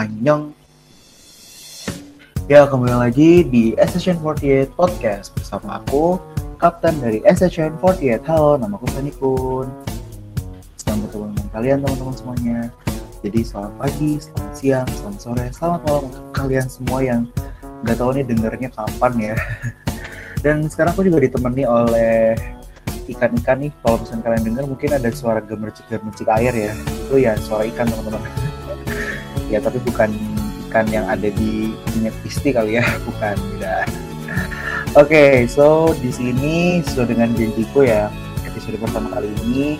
Annyeong. Ya, kembali lagi di SSN48 Podcast bersama aku, Kapten dari SSN48. Halo, nama aku Sanikun. Senang bertemu dengan kalian teman-teman semuanya. Jadi selamat pagi, selamat siang, selamat sore, selamat malam untuk kalian semua yang nggak tahu nih dengernya kapan ya. Dan sekarang aku juga ditemani oleh ikan-ikan nih. Kalau misalnya kalian dengar mungkin ada suara gemercik-gemercik air ya. Itu ya suara ikan teman-teman. Ya tapi bukan ikan yang ada di minyak isti kali ya, bukan tidak. Oke, okay, so di sini sesuai dengan janjiku ya, episode pertama kali ini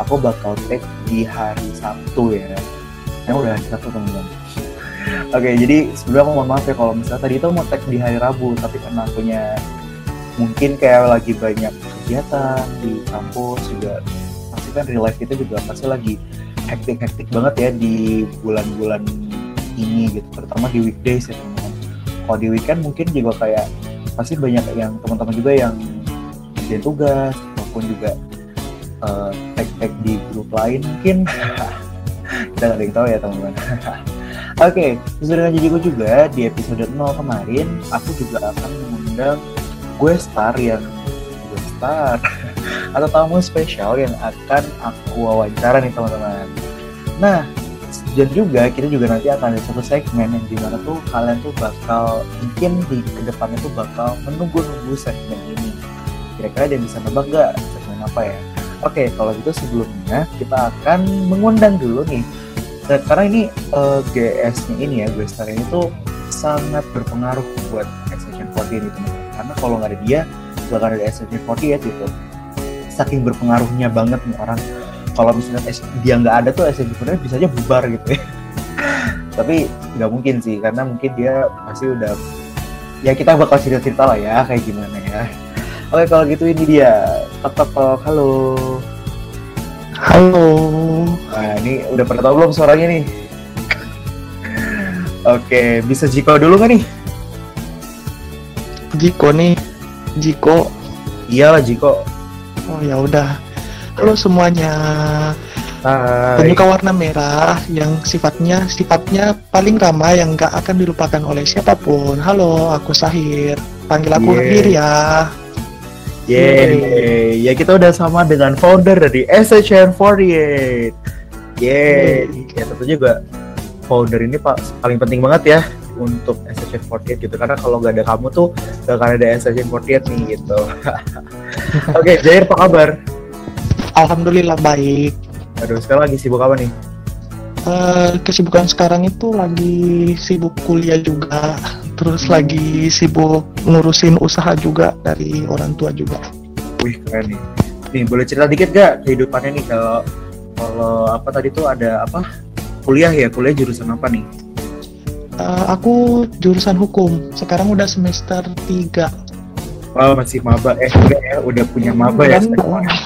aku bakal take di hari Sabtu ya. Yang udah hari Sabtu teman-teman. Oke, okay, jadi sebelumnya aku mohon maaf ya kalau misalnya tadi itu mau tag di hari Rabu, tapi karena punya mungkin kayak lagi banyak kegiatan di kampus juga, pasti kan real life kita juga pasti lagi hektik-hektik banget ya di bulan-bulan ini gitu terutama di weekdays ya teman-teman. Kalau di weekend mungkin juga kayak pasti banyak yang teman-teman juga yang kerjain tugas maupun juga uh, tag-tag di grup lain mungkin. Kita nggak ada yang tahu ya teman-teman. Oke, okay, sesuai dengan janjiku juga di episode 0 kemarin aku juga akan mengundang gue star yang atau tamu spesial yang akan aku wawancara nih teman-teman. Nah, dan juga kita juga nanti akan ada satu segmen yang di mana tuh kalian tuh bakal mungkin di ke depannya tuh bakal menunggu-nunggu segmen ini. Kira-kira yang bisa nebak gak segmen apa ya? Oke kalau gitu sebelumnya kita akan mengundang dulu nih. Dan karena ini uh, eh, GS-nya ini ya gue star ini tuh sangat berpengaruh buat Exception 40 ini teman-teman. Karena kalau nggak ada dia gak akan ada Exception 48 gitu. Saking berpengaruhnya banget nih orang. Kalau misalnya dia nggak ada tuh SMP sebenarnya bisa aja bubar gitu ya. Tapi nggak mungkin sih karena mungkin dia pasti udah ya kita bakal cerita-cerita lah ya kayak gimana ya. Oke kalau gitu ini dia. Tok tok halo. Halo. Nah ini udah pernah tahu belum suaranya nih? Oke bisa Jiko dulu kan nih? Jiko nih Jiko iyalah Jiko oh ya udah Halo semuanya. Hai. Penyuka warna merah yang sifatnya sifatnya paling ramah yang gak akan dilupakan oleh siapa pun. Halo, aku Sahir. Panggil aku yeah. ya. Yeay. Ya kita udah sama dengan founder dari SHN48. Yeay. Ya tentu juga founder ini pak paling penting banget ya untuk SHN48 gitu karena kalau nggak ada kamu tuh gak akan ada SHN48 nih gitu. Oke, okay, Jair apa kabar? Alhamdulillah baik. Aduh, sekarang lagi sibuk apa nih? Uh, kesibukan sekarang itu lagi sibuk kuliah juga, terus hmm. lagi sibuk ngurusin usaha juga dari orang tua juga. Wih keren nih. Nih boleh cerita dikit gak kehidupannya nih kalau kalau apa tadi tuh ada apa kuliah ya kuliah jurusan apa nih? Uh, aku jurusan hukum. Sekarang udah semester 3 Oh masih maba eh udah ya udah punya maba ya sekarang.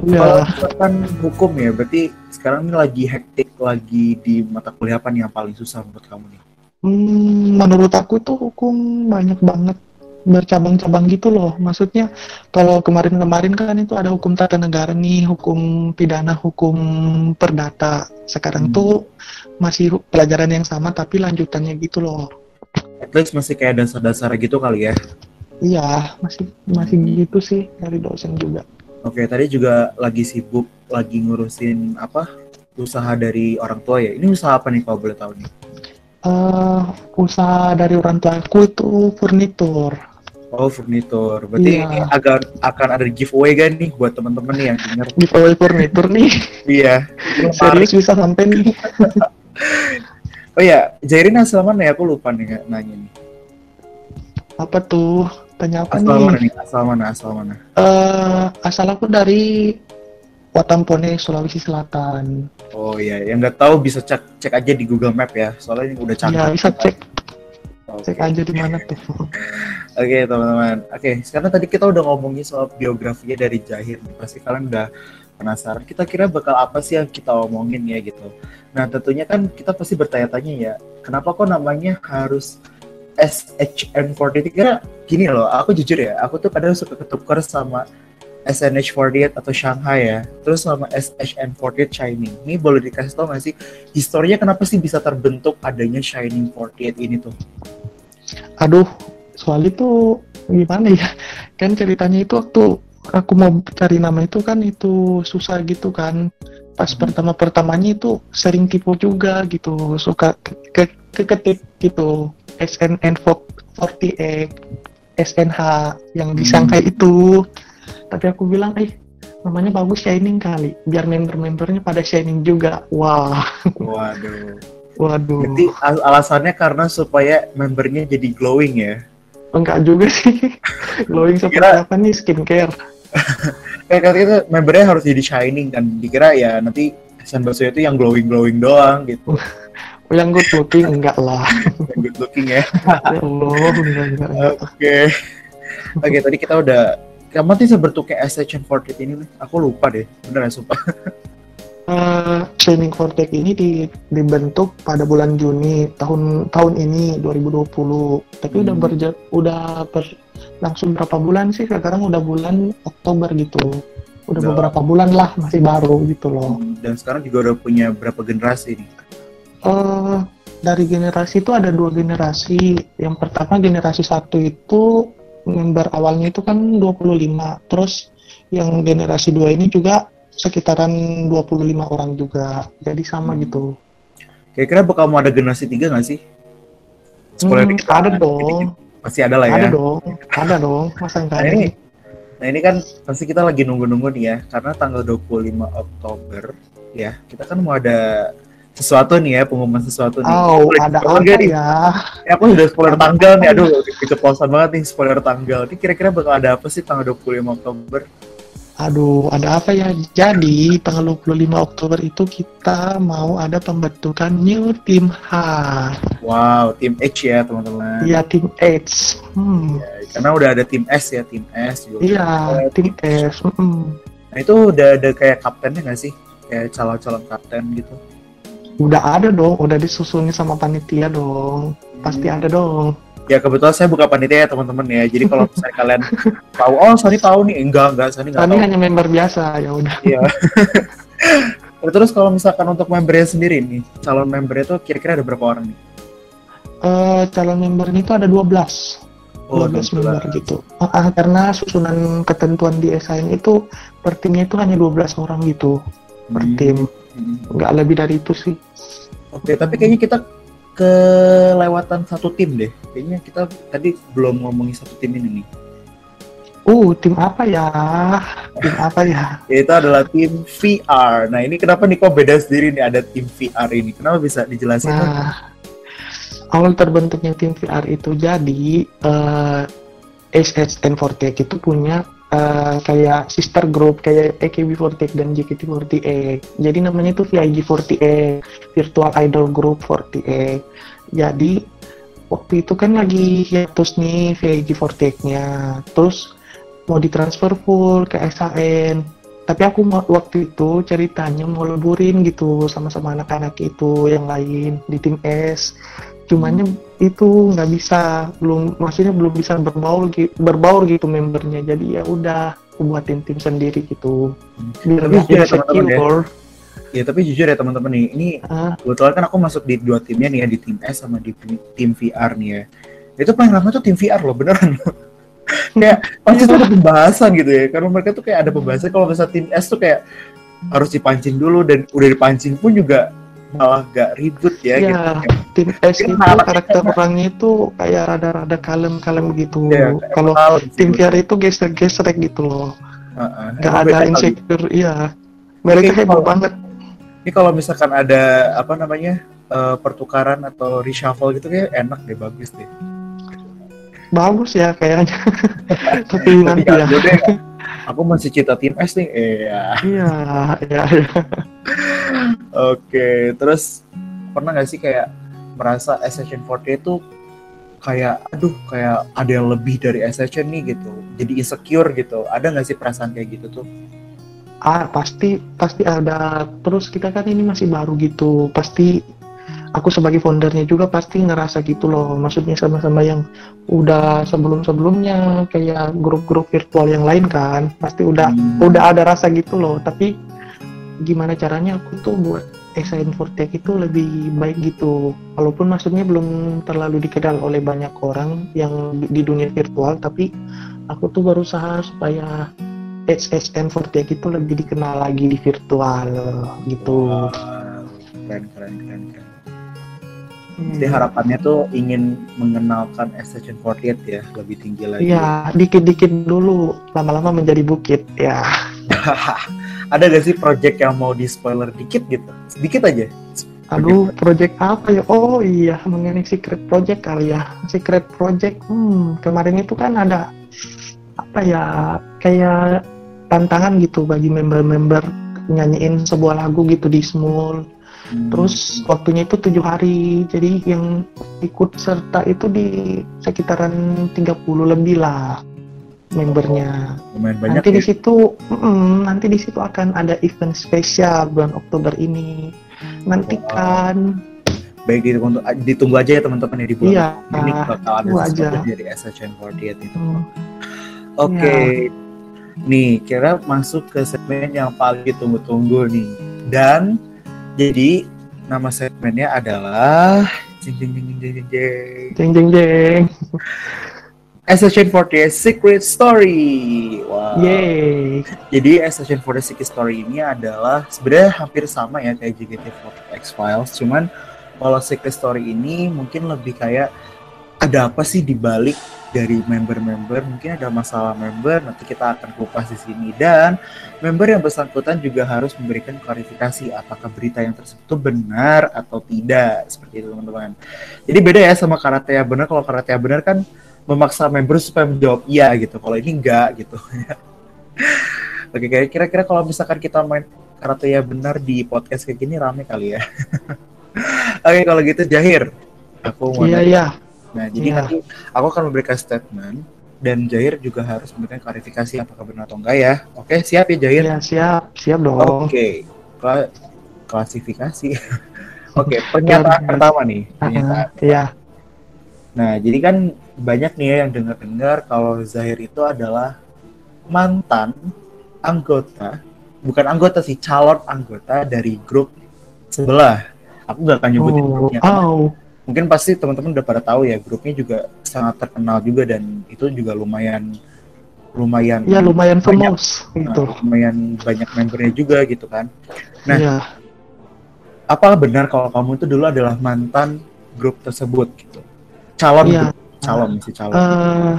Kalau kan hukum ya berarti sekarang ini lagi hektik lagi di mata kuliah apa nih yang paling susah menurut kamu nih? Hmm, menurut aku itu hukum banyak banget bercabang-cabang gitu loh. Maksudnya kalau kemarin-kemarin kan itu ada hukum tata negara nih, hukum pidana, hukum perdata. Sekarang hmm. tuh masih pelajaran yang sama tapi lanjutannya gitu loh. At least masih kayak dasar-dasar gitu kali ya. Iya, masih masih gitu sih dari dosen juga. Oke, tadi juga lagi sibuk lagi ngurusin apa? Usaha dari orang tua ya. Ini usaha apa nih kalau boleh tahu nih? Uh, usaha dari orang tua aku itu furnitur. Oh, furnitur. Berarti iya. ini akan akan ada giveaway kan nih buat teman-teman nih yang dengar. Giveaway furnitur nih. iya. Serius bisa sampai nih. oh ya, Jairin asal mana ya? Aku lupa nih nanya nih. Apa tuh? Tanya apa asal nih? Mana nih? Asal mana? Asal mana? Uh, asal aku dari Watampone, Sulawesi Selatan. Oh iya, yang nggak tahu bisa cek cek aja di Google Map ya, soalnya ini udah cantik. Iya, bisa cek. Okay. Cek aja di mana tuh. Oke, okay, teman-teman. Oke, okay, sekarang tadi kita udah ngomongin soal biografinya dari Jahir. Pasti kalian udah penasaran. Kita kira bakal apa sih yang kita omongin ya gitu. Nah, tentunya kan kita pasti bertanya-tanya ya, kenapa kok namanya harus SHN43 karena gini loh, aku jujur ya, aku tuh kadang suka ketukar sama SNH48 atau Shanghai ya, terus sama SHN48 Shining. Ini boleh dikasih tau nggak sih historinya kenapa sih bisa terbentuk adanya Shining 48 ini tuh? Aduh, soal itu gimana ya? Kan ceritanya itu waktu aku mau cari nama itu kan itu susah gitu kan. Pas Hmm. pertama-pertamanya itu sering tipu juga gitu, suka ke, ke, keketik gitu. SNN48, SNH yang di Hmm. Shanghai itu. Tapi aku bilang, eh namanya bagus Shining kali, biar member-membernya pada Shining juga. Wah, Waduh. waduh. Berarti al- alasannya karena supaya membernya jadi glowing ya? Enggak juga sih. Glowing seperti Kira- apa nih skincare? Kayak kata itu membernya harus jadi shining kan? Dikira ya nanti SN Bakso itu yang glowing glowing doang gitu, Oh, yang good looking enggak lah. yang good looking ya. ya Allah, enggak, enggak, enggak. Oke. Oke, tadi kita udah kamu sih sebentuk kayak SHN48 ini nih? Aku lupa deh, bener ya sumpah. Eh, Shining Vortex ini di- dibentuk pada bulan Juni tahun tahun ini 2020. Tapi udah Hmm. berja udah berlangsung berapa bulan sih? Sekarang udah bulan Oktober gitu. Udah Udah. beberapa bulan lah, masih baru gitu loh. Dan sekarang juga udah punya berapa generasi nih? eh dari generasi itu ada dua generasi. Yang pertama generasi satu itu member awalnya itu kan 25. Terus yang generasi dua ini juga sekitaran 25 orang juga. Jadi sama Hmm. gitu. Kira-kira bakal mau ada generasi tiga nggak sih? Spoiler Hmm, ada dong. Pasti ada lah ya. Ada dong. Ada dong. Masa enggak Nah ada ini, nah ini kan pasti kita lagi nunggu-nunggu nih ya, karena tanggal 25 Oktober ya, kita kan mau ada sesuatu nih ya, pengumuman sesuatu nih. Oh, Boleh ada apa nih? ya? Ya, aku sudah spoiler tanggal nih, aduh keceplosan banget nih spoiler tanggal. Ini kira-kira bakal ada apa sih tanggal 25 Oktober? Aduh, ada apa ya? Jadi, tanggal 25 Oktober itu kita mau ada pembentukan new team H. Wow, tim H ya teman-teman. Ya, tim H. Hmm. Karena udah ada tim S ya, tim S juga. Iya, Eh, tim S. Mm. Nah itu udah ada kayak kaptennya nggak sih? Kayak calon-calon kapten gitu. Udah ada dong, udah disusunin sama panitia dong. Pasti ada dong. Ya kebetulan saya buka panitia ya teman-teman ya. Jadi kalau misalnya kalian tahu, oh Sony tahu nih, enggak enggak Sony nggak Kami tahu. hanya member biasa, ya udah. Iya. Nah, Terus kalau misalkan untuk membernya sendiri nih, calon membernya tuh kira-kira ada berapa orang nih? Eh, calon membernya itu ada 12. Oh, 12 member gitu. Ah, karena susunan ketentuan di SIN itu per timnya itu hanya 12 orang gitu per Hmm. tim. Nggak lebih dari itu sih. Oke, tapi kayaknya kita kelewatan satu tim deh. Kayaknya kita tadi belum ngomongin satu tim ini nih. Uh, tim apa ya? Tim apa ya? Yaitu adalah tim VR. Nah ini kenapa nih kok beda sendiri nih ada tim VR ini? Kenapa bisa dijelasin? Nah, awal terbentuknya tim VR itu jadi eh SHN48 itu punya eh, kayak sister group kayak AKB48 dan JKT48. Jadi namanya itu VIG48, Virtual Idol Group 48. Jadi waktu itu kan lagi hiatus nih VIG48-nya. Terus mau ditransfer full ke SAN. Tapi aku waktu itu ceritanya mau leburin gitu sama-sama anak-anak itu yang lain di tim S. Cumannya itu nggak bisa, belum maksudnya belum bisa berbaur gitu, berbaur gitu membernya. Jadi ya udah aku buatin tim sendiri gitu. Biar Tapi lebih ya, ya. secure. Ya tapi jujur ya teman-teman nih, ini Ah, kebetulan kan aku masuk di dua timnya nih ya di tim S sama di tim VR nih ya. Itu paling lama tuh tim VR loh beneran. kayak pasti tuh ada pembahasan gitu ya. Karena mereka tuh kayak ada pembahasan kalau misalnya tim S tuh kayak harus dipancing dulu dan udah dipancing pun juga malah gak ribut ya, ya, gitu. tim S itu karakter orangnya itu kayak rada-rada kalem-kalem gitu. Ya, Kalau tim gitu. VR itu gesrek-gesrek gitu loh. Heeh. Nggak Emang ada insecure, iya. Mereka Oke, heboh kalau- banget. Ini kalau misalkan ada apa namanya eh, pertukaran atau reshuffle gitu kayak enak deh, bagus deh. Bagus ya kayaknya. Tapi nanti ya. deh, aku masih cinta tim S nih. Iya. Iya, iya, Oke, terus pernah nggak sih kayak merasa SSN48 itu kayak aduh kayak ada yang lebih dari SSN nih gitu. Jadi insecure gitu. Ada nggak sih perasaan kayak gitu tuh? Ah, pasti pasti ada. Terus kita kan ini masih baru gitu. Pasti aku sebagai foundernya juga pasti ngerasa gitu loh maksudnya sama-sama yang udah sebelum-sebelumnya kayak grup-grup virtual yang lain kan pasti udah Hmm. udah ada rasa gitu loh tapi gimana caranya aku tuh buat SIN Fortek itu lebih baik gitu walaupun maksudnya belum terlalu dikenal oleh banyak orang yang di, dunia virtual tapi aku tuh berusaha supaya SSN Fortek itu lebih dikenal lagi di virtual gitu keren keren keren keren. Hmm. Jadi harapannya tuh ingin mengenalkan Station 48 ya lebih tinggi lagi. Iya, dikit-dikit dulu, lama-lama menjadi bukit. Ya, Ada gak sih project yang mau di spoiler dikit gitu? Sedikit aja. aduh, project apa ya? Oh iya, mengenai secret project kali ya. Secret project, hmm, kemarin itu kan ada apa ya, kayak tantangan gitu bagi member-member nyanyiin sebuah lagu gitu di Small. Hmm. Terus waktunya itu tujuh hari, jadi yang ikut serta itu di sekitaran 30 lebih lah membernya. lumayan banyak nanti ya. di situ mm, nanti di situ akan ada event spesial bulan Oktober ini nantikan Baik gitu untuk ditunggu aja ya teman-teman ya di bulan iya ini bakal ada sesuatu aja. dari Station 48 itu. Hmm, Oke. Iya. Nih, kira masuk ke segmen yang paling ditunggu-tunggu nih. Dan jadi nama segmennya adalah jing jing jing jing jing. jeng jeng jeng Station 48 Secret Story. Wow. yeay. Jadi Station 48 Secret Story ini adalah sebenarnya hampir sama ya kayak JKT48 X Files, cuman kalau Secret Story ini mungkin lebih kayak ada apa sih di balik dari member-member? Mungkin ada masalah member nanti kita akan kupas di sini. Dan member yang bersangkutan juga harus memberikan klarifikasi apakah berita yang tersebut itu benar atau tidak. Seperti itu teman-teman. Jadi beda ya sama karate yang benar kalau karate yang benar kan memaksa member supaya menjawab iya gitu kalau ini enggak gitu Oke, kira-kira kalau misalkan kita main karate ya benar di podcast kayak gini rame kali ya. Oke, kalau gitu Jahir, aku mau iya iya Nah, jadi Iya. nanti aku akan memberikan statement dan Jahir juga harus memberikan klarifikasi apakah benar atau enggak ya. Oke, siap ya Jahir? iya siap siap dong Oke, Kla- klasifikasi. Oke, pernyataan Klarifikasi. pertama nih. Pernyataan. Ah, iya Nah, jadi kan banyak nih ya yang dengar-dengar kalau Zahir itu adalah mantan anggota, bukan anggota sih, calon anggota dari grup sebelah. Aku gak akan nyebutin oh, grupnya. oh Mungkin pasti teman-teman udah pada tahu ya, grupnya juga sangat terkenal juga dan itu juga lumayan lumayan ya lumayan banyak, famous nah, gitu lumayan banyak membernya juga gitu kan. Nah, iya Apakah benar kalau kamu itu dulu adalah mantan grup tersebut gitu? Calon Iya. grup, calon masih calon. Eh,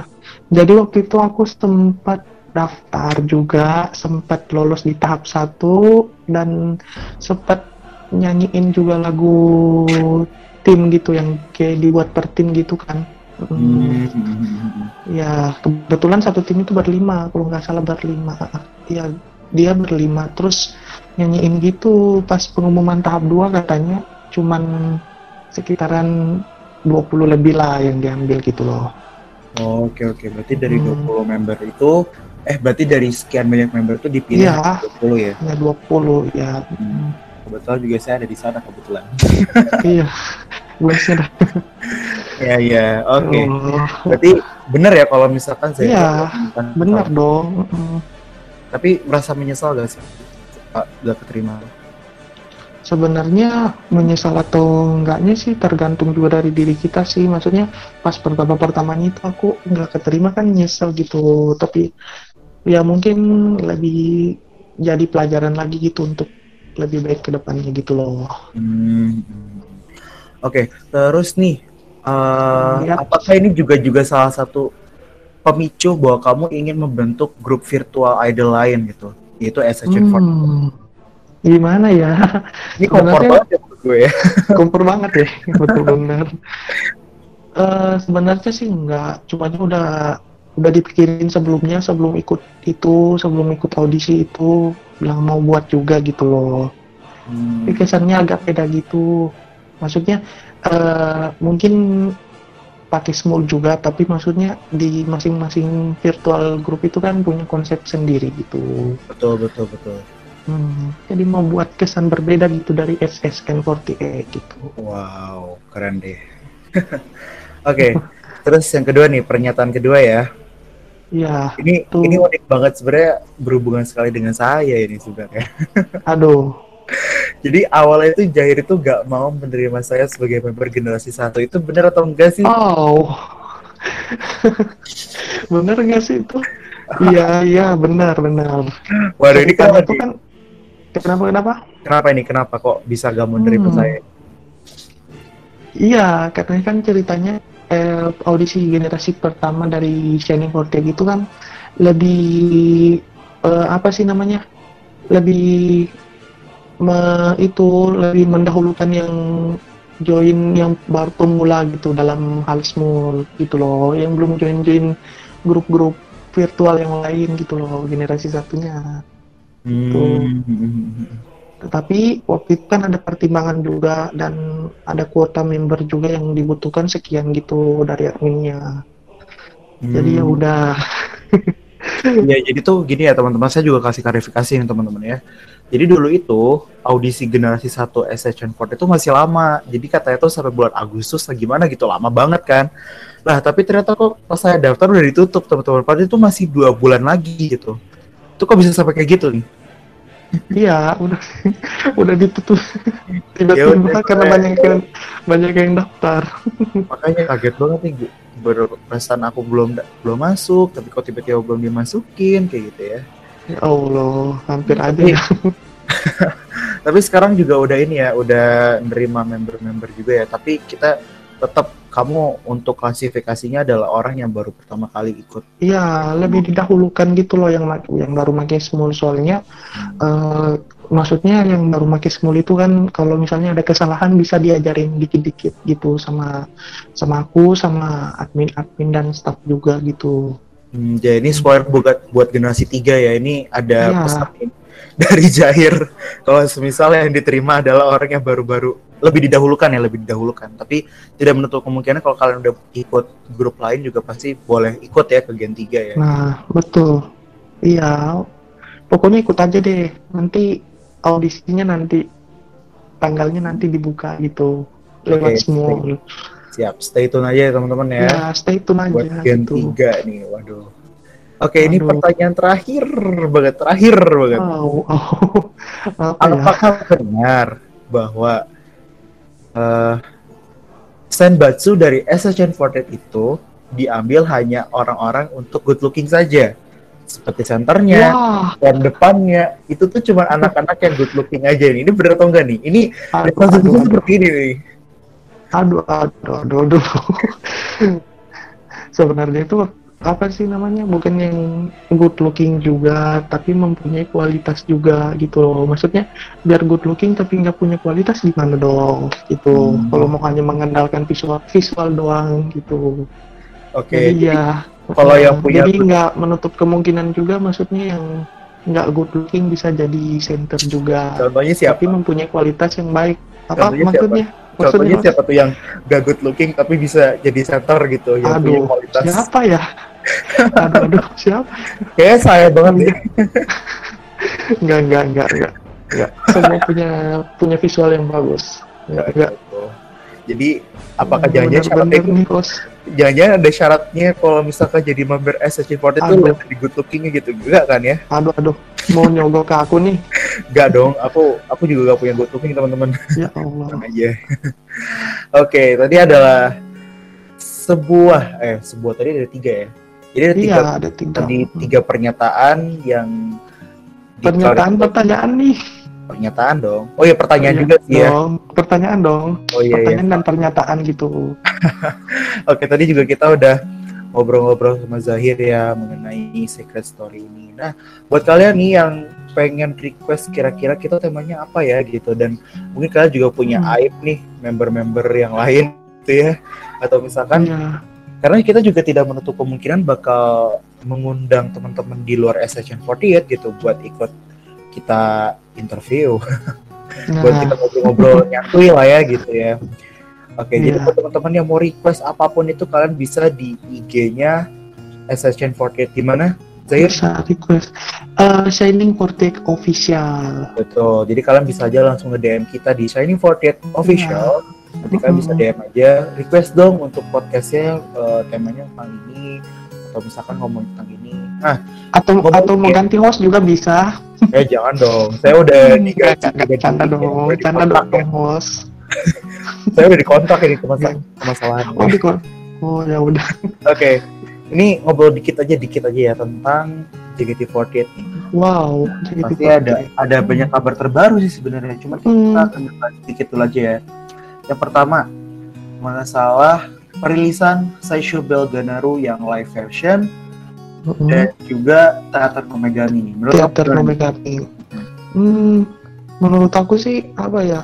jadi waktu itu aku sempat daftar juga, sempat lolos di tahap satu dan sempat nyanyiin juga lagu tim gitu yang kayak dibuat per tim gitu kan. Hmm, Hmm. Ya kebetulan satu tim itu berlima, kalau nggak salah berlima. Iya dia berlima, terus nyanyiin gitu pas pengumuman tahap dua katanya cuman sekitaran 20 lebih lah yang diambil gitu loh. Oh, Oke oke, berarti dari Hmm. 20 member itu, eh berarti dari sekian banyak member itu dipilih Iya. 20 ya. hanya 20 ya Hmm. Kebetulan juga saya ada di sana kebetulan. iya gue sih. Iya iya, oke. Oh, Berarti benar ya kalau misalkan saya Iya, benar dong. Tapi merasa menyesal gak sih? Pak, gak keterima. Sebenarnya menyesal atau enggaknya sih tergantung juga dari diri kita sih. Maksudnya pas pertama pertamanya itu aku nggak keterima kan nyesel gitu. Tapi ya mungkin lebih jadi pelajaran lagi gitu untuk lebih baik ke depannya gitu loh. Hmm. Oke, terus nih, eh, Yap. apakah ini juga juga salah satu pemicu bahwa kamu ingin membentuk grup virtual idol lain gitu, yaitu SHN for Hmm, gimana ya Ini kompor banget ya gue ya. kompor banget ya betul benar Eh, sebenarnya sih enggak cumanya udah udah dipikirin sebelumnya sebelum ikut itu sebelum ikut audisi itu bilang mau buat juga gitu loh Hmm. tapi kesannya agak beda gitu maksudnya eh, mungkin pakai small juga tapi maksudnya di masing-masing virtual group itu kan punya konsep sendiri gitu Betul betul betul. Hmm, jadi mau buat kesan berbeda gitu dari SSN48 gitu. Wow, keren deh. Oke, terus yang kedua nih pernyataan kedua ya. Iya. Ini tuh. ini unik banget sebenarnya berhubungan sekali dengan saya ini sebenarnya. Aduh. Jadi awalnya itu Jahir itu gak mau menerima saya sebagai member generasi satu itu benar atau enggak sih? Oh. bener gak sih itu? Iya, iya, benar, benar. Waduh ini kenapa, itu kan kenapa kenapa? kenapa ini kenapa kok bisa mau menerima Hmm. saya? Iya, katanya kan ceritanya eh, audisi generasi pertama dari Shining Forte gitu kan lebih eh, apa sih namanya? Lebih me- itu lebih mendahulukan yang join yang baru pemula gitu dalam hal small gitu loh, yang belum join-join grup-grup virtual yang lain gitu loh, generasi satunya. Hmm. Tetapi waktu itu kan ada pertimbangan juga dan ada kuota member juga yang dibutuhkan sekian gitu dari adminnya. Jadi ya Hmm. udah. Ya jadi tuh gini ya teman-teman, saya juga kasih klarifikasi nih teman-teman ya. Jadi dulu itu audisi generasi 1 SHN Ford itu masih lama. Jadi katanya tuh sampai bulan Agustus lah gimana gitu, lama banget kan. Nah tapi ternyata kok pas saya daftar udah ditutup teman-teman. Padahal itu masih dua bulan lagi gitu. Itu kok bisa sampai kayak gitu nih? Iya, udah udah ditutup Ya tiba-tiba udah, karena banyak yang banyak yang daftar. Makanya kaget banget nih gue. Berperasaan aku belum belum masuk, tapi kok tiba-tiba belum dimasukin kayak gitu ya. Ya Allah, hampir aja Tapi- ya. Tapi sekarang juga udah ini ya, udah nerima member-member juga ya. Tapi kita tetap kamu untuk klasifikasinya adalah orang yang baru pertama kali ikut. Iya, lebih didahulukan gitu loh yang yang baru pakai small soalnya eh, maksudnya yang baru pakai small itu kan kalau misalnya ada kesalahan bisa diajarin dikit-dikit gitu sama sama aku sama admin-admin dan staff juga gitu. Hmm, jadi ini spoiler buat buat generasi 3 ya. Ini ada Iya. pesan dari Jahir kalau semisal yang diterima adalah orang yang baru-baru lebih didahulukan ya, lebih didahulukan. Tapi tidak menutup kemungkinan kalau kalian udah ikut grup lain juga pasti boleh ikut ya ke Gen 3 ya. Nah, betul. Iya. Pokoknya ikut aja deh. Nanti audisinya nanti tanggalnya nanti dibuka gitu lewat Oke, small. Siap, stay tune aja ya teman-teman ya. Ya, stay tune buat aja Gen gitu. 3 nih, waduh. Oke, ini Waduh. pertanyaan terakhir banget, terakhir banget. Oh, oh. apa ya? Apakah benar bahwa eh Senbatsu dari SHN48 itu diambil hanya orang-orang untuk good looking saja? Seperti senternya, Wah, dan depannya, itu tuh cuma anak-anak yang good looking aja nih. Ini benar atau enggak nih? Ini aduh, seperti ini nih. aduh, aduh, aduh, aduh. Sebenarnya itu apa sih namanya? Bukan yang good looking juga, tapi mempunyai kualitas juga gitu loh. Maksudnya biar good looking tapi nggak punya kualitas gimana dong? Gitu. Hmm. Kalau mau hanya mengandalkan visual visual doang gitu. Oke, jadi jadi ya. kalau yang punya jadi nggak menutup kemungkinan juga, maksudnya yang nggak good looking bisa jadi center juga. contohnya siapa? tapi mempunyai kualitas yang baik. Apa Contohnya maksudnya? Contohnya Maksudnya siapa tuh yang gak good looking tapi bisa jadi center gitu, yang punya aduh, kualitas. siapa ya? Aduh, aduh, siapa? Kayaknya saya banget nih. Enggak, enggak, enggak, enggak. Enggak. Semua punya punya visual yang bagus. Enggak, enggak. Gitu. Jadi apakah jangan-jangan syaratnya nih, Bos. jangan-jangan ada syaratnya kalau misalkan jadi member SSC40 itu dari good lookingnya gitu enggak kan ya? Aduh, aduh. Mau nyogok ke aku nih. Enggak dong, aku aku juga gak punya good looking teman-teman. Ya Allah. Aja. Oke, tadi adalah sebuah eh sebuah tadi ada tiga ya. Jadi ada tiga Iya, ada tiga. tadi tiga pernyataan yang Pernyataan pertanyaan nih. pernyataan dong. Oh iya pertanyaan juga sih ya. Dong. Pertanyaan dong. Oh iya iya. Pertanyaan dan pernyataan gitu. Oke tadi juga kita udah ngobrol-ngobrol sama Zahir ya mengenai secret story ini. Nah buat kalian nih yang pengen request kira-kira kita temanya apa ya gitu dan mungkin kalian juga punya Hmm. aib nih member-member yang lain gitu ya atau misalkan Iya. Karena kita juga tidak menutup kemungkinan bakal mengundang teman-teman di luar SHN48 gitu buat ikut kita interview. Buat kita Nah, ngobrol-ngobrol nyantui lah ya gitu ya. Oke, jadi Iya. buat teman-teman yang mau request apa pun itu kalian bisa di IG-nya SSN48 di mana? Zahir bisa request. Eh, Shining Fortek official. Betul. Jadi kalian bisa aja langsung nge DM kita di Shining 48 official nanti kalian bisa. DM aja request dong untuk podcastnya eh, temanya tentang ini atau misalkan ngomong tentang ini nah atau Ngomong- atau mau ya. ganti host juga bisa eh jangan dong saya udah udah canda dong canda dong ya. host saya udah dikontrak ini permasalahan oh di oh ya udah Oke, ini ngobrol dikit aja, dikit aja ya tentang JKT48 nih. wow jadi Pasti ada ada banyak kabar terbaru sih sebenarnya, cuma kita Hmm. sedikit dulu aja ya. Yang pertama, masalah perilisan Saisho Belganaru yang live version Mm-mm. dan juga Teater Nomegami. Menurut teater aku, Nomegami. Hmm, menurut aku sih apa ya?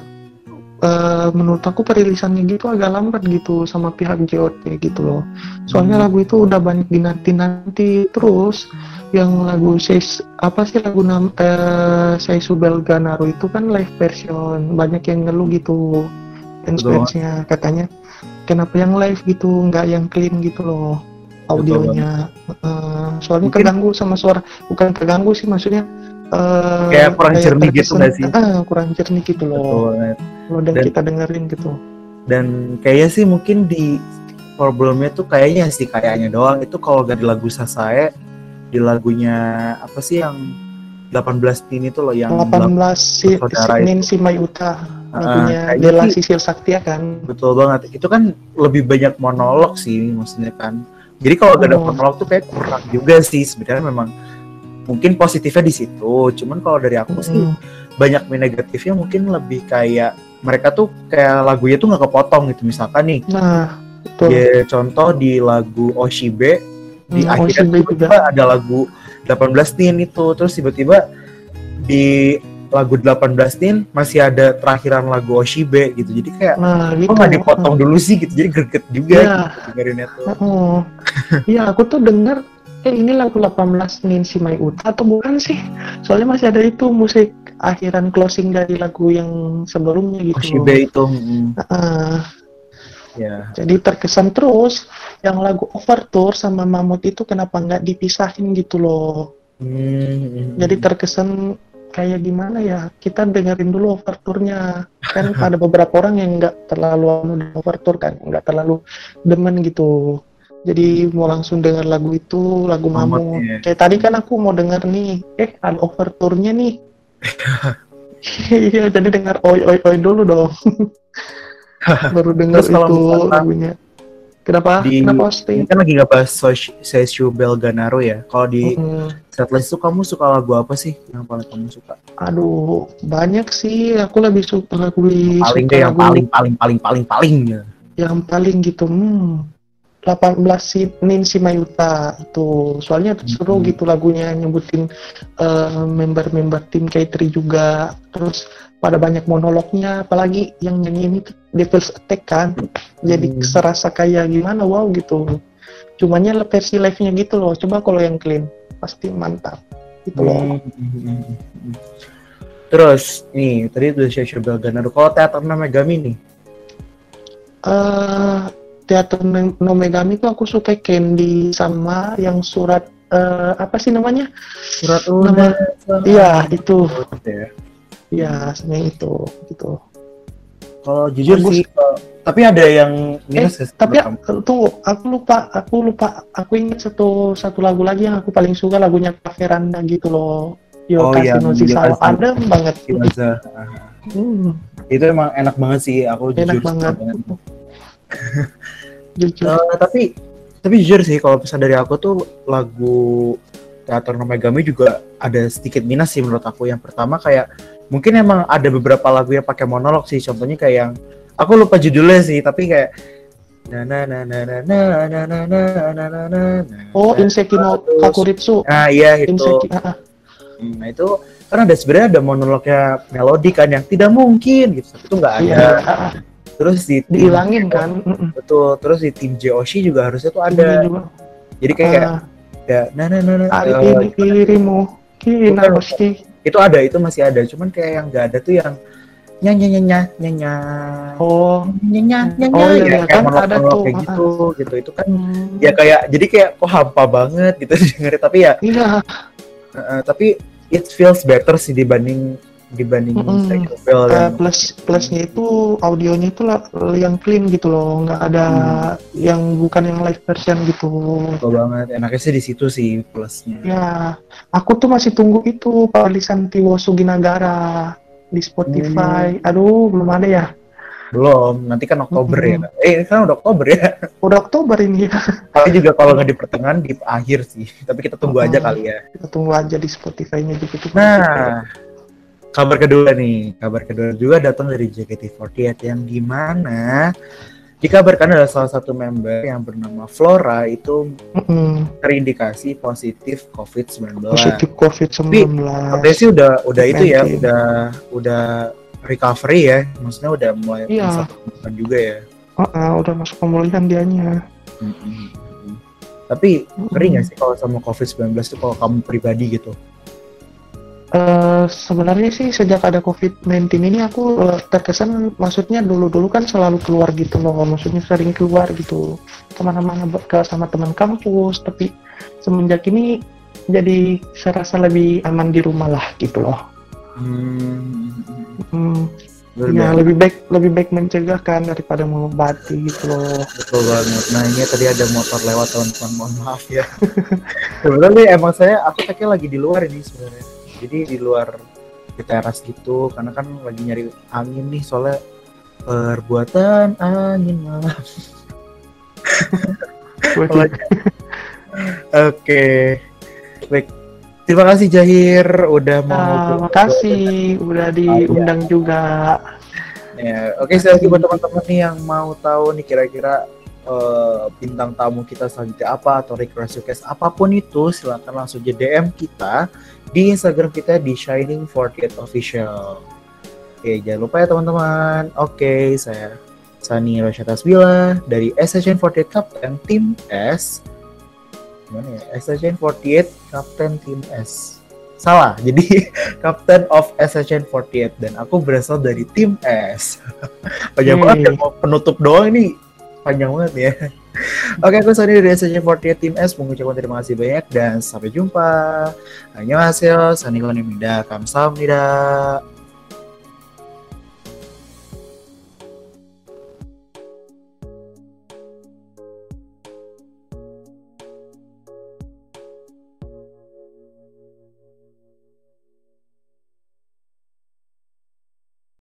Eh, menurut aku perilisannya gitu agak lambat gitu sama pihak JOT gitu loh. Soalnya Hmm. lagu itu udah banyak dinanti-nanti terus yang lagu Seis apa sih lagu nam eh, Seisu Belganaru itu kan live version banyak yang ngeluh gitu Betul. fansnya katanya. Kenapa yang live gitu nggak yang clean gitu loh audionya. Eh, soalnya Mungkin- keganggu sama suara bukan keganggu sih maksudnya eh, Kayak kurang jernih gitu nggak sih? Ah, kurang jernih gitu loh. Kalau dan Dan- kita dengerin gitu. Dan kayaknya sih mungkin di problemnya tuh kayaknya sih kayaknya doang. Itu kalau gak di lagu Sasae di lagunya apa sih yang 18 tin itu loh yang 18 si, si Nancy Mayuta Ah, lagunya kayaknya Dela sih- Sisil Saktia kan? Betul banget. Itu kan lebih banyak monolog sih maksudnya kan. Jadi kalau gak ada Oh. monolog tuh kayak kurang juga sih. Sebenarnya memang mungkin positifnya di situ. Cuman kalau dari aku sih Mm. banyak negatifnya mungkin lebih kayak mereka tuh kayak lagunya tuh nggak kepotong gitu. Misalkan nih nah betul. ya contoh di lagu Oshibe di Hmm, akhirnya Oshibe juga. ada lagu 18 tin itu. Terus tiba-tiba di lagu 18 tin masih ada terakhiran lagu Oshibe gitu. Jadi kayak nah gitu. kok nggak dipotong dulu sih gitu? Jadi greget juga Iya. gitu, dengerinnya tuh. Oh, iya aku tuh denger eh ini lagu 18 Nancy Mayuta atau bukan sih? Soalnya masih ada itu musik akhiran closing dari lagu yang sebelumnya gitu. Oshibe itu mm, Ah, ya jadi terkesan terus yang lagu Overture sama Mamut itu kenapa nggak dipisahin gitu loh. Hmm, Jadi terkesan kayak gimana ya? Kita dengerin dulu overture-nya. Kan ada beberapa orang yang nggak terlalu anu dengan overture kan, nggak terlalu demen gitu. Jadi mau langsung denger lagu itu, lagu Mamut, iya. Kayak tadi kan aku mau denger nih, eh ada overture-nya nih. Iya, jadi dengar oi oi oi dulu dong. Baru kalau itu misalkan lagunya. Kenapa? di- Kenapa hosting? ini kan lagi nggak bahas Seishu Belganaro ya kalau di Mm, setlist tuh kamu suka lagu apa sih yang paling kamu suka aduh, banyak sih. Aku lebih suka lagu paling suka yang lagu- paling paling paling paling paling ya yang paling gitu hmm 18 si Ninsi Mayuta itu soalnya seru Hmm. gitu lagunya nyebutin eh, member-member tim K3 juga terus pada banyak monolognya apalagi yang nyanyi itu Devil's Attack kan jadi Hmm. serasa kayak gimana wow gitu cumannya versi live-nya gitu loh coba kalau yang clean pasti mantap gitu loh Hmm. Terus nih tadi udah Seishu Belganaro. Kalau teater Megami nih, eh teater No- Megami tuh aku suka Candy sama yang surat eh, apa sih namanya surat Nama-. Iya itu, Ya. ya sebenarnya itu gitu. Kalau jujur Bagus. sih, kalau- tapi ada yang minus nggak sih Tapi kamu? tunggu, aku lupa, aku lupa, aku ingat satu satu lagu lagi yang aku paling suka lagunya Caferanda gitu loh. Yo Oh, Kasino Kasino. adem banget. Kiwaza. Hmm, itu emang enak banget sih. Aku enak jujur banget. banget. Eh, tapi tapi jujur sih kalau pesan dari aku tuh lagu teater No Megami juga ada sedikit minus sih menurut aku. Yang pertama kayak mungkin emang ada beberapa lagu yang pakai monolog sih. Contohnya kayak yang aku lupa judulnya sih, tapi kayak na na na na na na na na na na na na Oh, Inseki no Kakuritsu. Nah iya itu. Inseki, ah, ah. Hmm, Nah itu kan ada sebenarnya ada monolognya melodi kan yang tidak mungkin gitu. Tapi itu nggak ada. Iya, ah, ah. Terus di dihilangin kan. Betul. Terus di tim JOC juga harusnya tuh ada. juga. Jadi kayak Ah, ya nah nah nah nah, hari eh, dirimu pasti itu ada itu masih ada cuman kayak yang nggak ada tuh yang nyanya nyanya nyanya Oh, nyanya nyanya Oh, iya, ya, iya, kayak kan monolog- ada tuh, kayak ah. gitu gitu itu kan hmm, ya kayak jadi kayak kok hampa banget gitu dengerin tapi ya iya, uh, tapi it feels better sih dibanding dibanding Nobel Eh, yang plus plusnya itu audionya itu lah yang clean gitu loh, nggak ada yang bukan yang live version gitu. betul banget enaknya sih di situ sih plusnya Ya, aku tuh masih tunggu itu Palisan Tiwo Suginagara di Spotify. Aduh, belum ada ya. belum nanti kan Oktober ya Mm-mm. eh kan udah Oktober ya Udah Oktober ini ya. tapi juga kalau nggak di pertengahan di akhir sih tapi kita tunggu aja Mm-mm. kali ya Kita tunggu aja di Spotify-nya juga tuh. Nah, kabar kedua nih, kabar kedua juga datang dari JKT48 yang di mana dikabarkan ada salah satu member yang bernama Flora itu terindikasi positif COVID-19. Positif COVID-19. Katanya sih udah udah itu ya, COVID-19. udah udah recovery ya, maksudnya udah mulai Iya. temukan juga ya. Heeh, udah masuk pemulihan dianya. Mm-mm. Tapi ngeri nggak sih kalau sama COVID-19 itu kalau kamu pribadi gitu? Eh, sebenarnya sih sejak ada COVID-19 ini aku eh, terkesan maksudnya dulu-dulu kan selalu keluar gitu loh maksudnya sering keluar gitu ke mana-mana ber- ke sama teman kampus tapi semenjak ini jadi serasa lebih aman di rumah lah gitu loh Hmm. Hmm, ya biasa. lebih baik lebih baik mencegah kan daripada mengobati gitu loh Betul banget. Nah ini tadi ada motor lewat teman-teman, mohon maaf ya. Sebenarnya emang saya aku tadi lagi di luar ini sebenarnya. Jadi di luar di teras gitu, karena kan lagi nyari angin nih soalnya perbuatan angin malam. Oke, baik. Terima kasih Jahir udah mau. Ah, ngobrol. makasih udah diundang juga Ya, oke sekali lagi buat teman-teman nih yang mau tahu nih kira-kira eh, bintang tamu kita selanjutnya apa atau request request apa pun itu silakan langsung aja DM kita di Instagram kita di Shining 48 Official. Oke, jangan lupa ya teman-teman. Oke, saya Sani Rosyata Asbila dari SHN48 Kapten Tim S. Gimana ya? SHN48 Kapten Tim S. Salah, jadi Captain of SHN48 dan aku berasal dari tim S. Yeay. banget ya, mau penutup doang ini panjang banget ya. Oke, aku Sani dari SHN48 tim S mengucapkan terima kasih banyak dan sampai jumpa. Annyeonghaseyo, Sani Konimida, Kamsahamnida.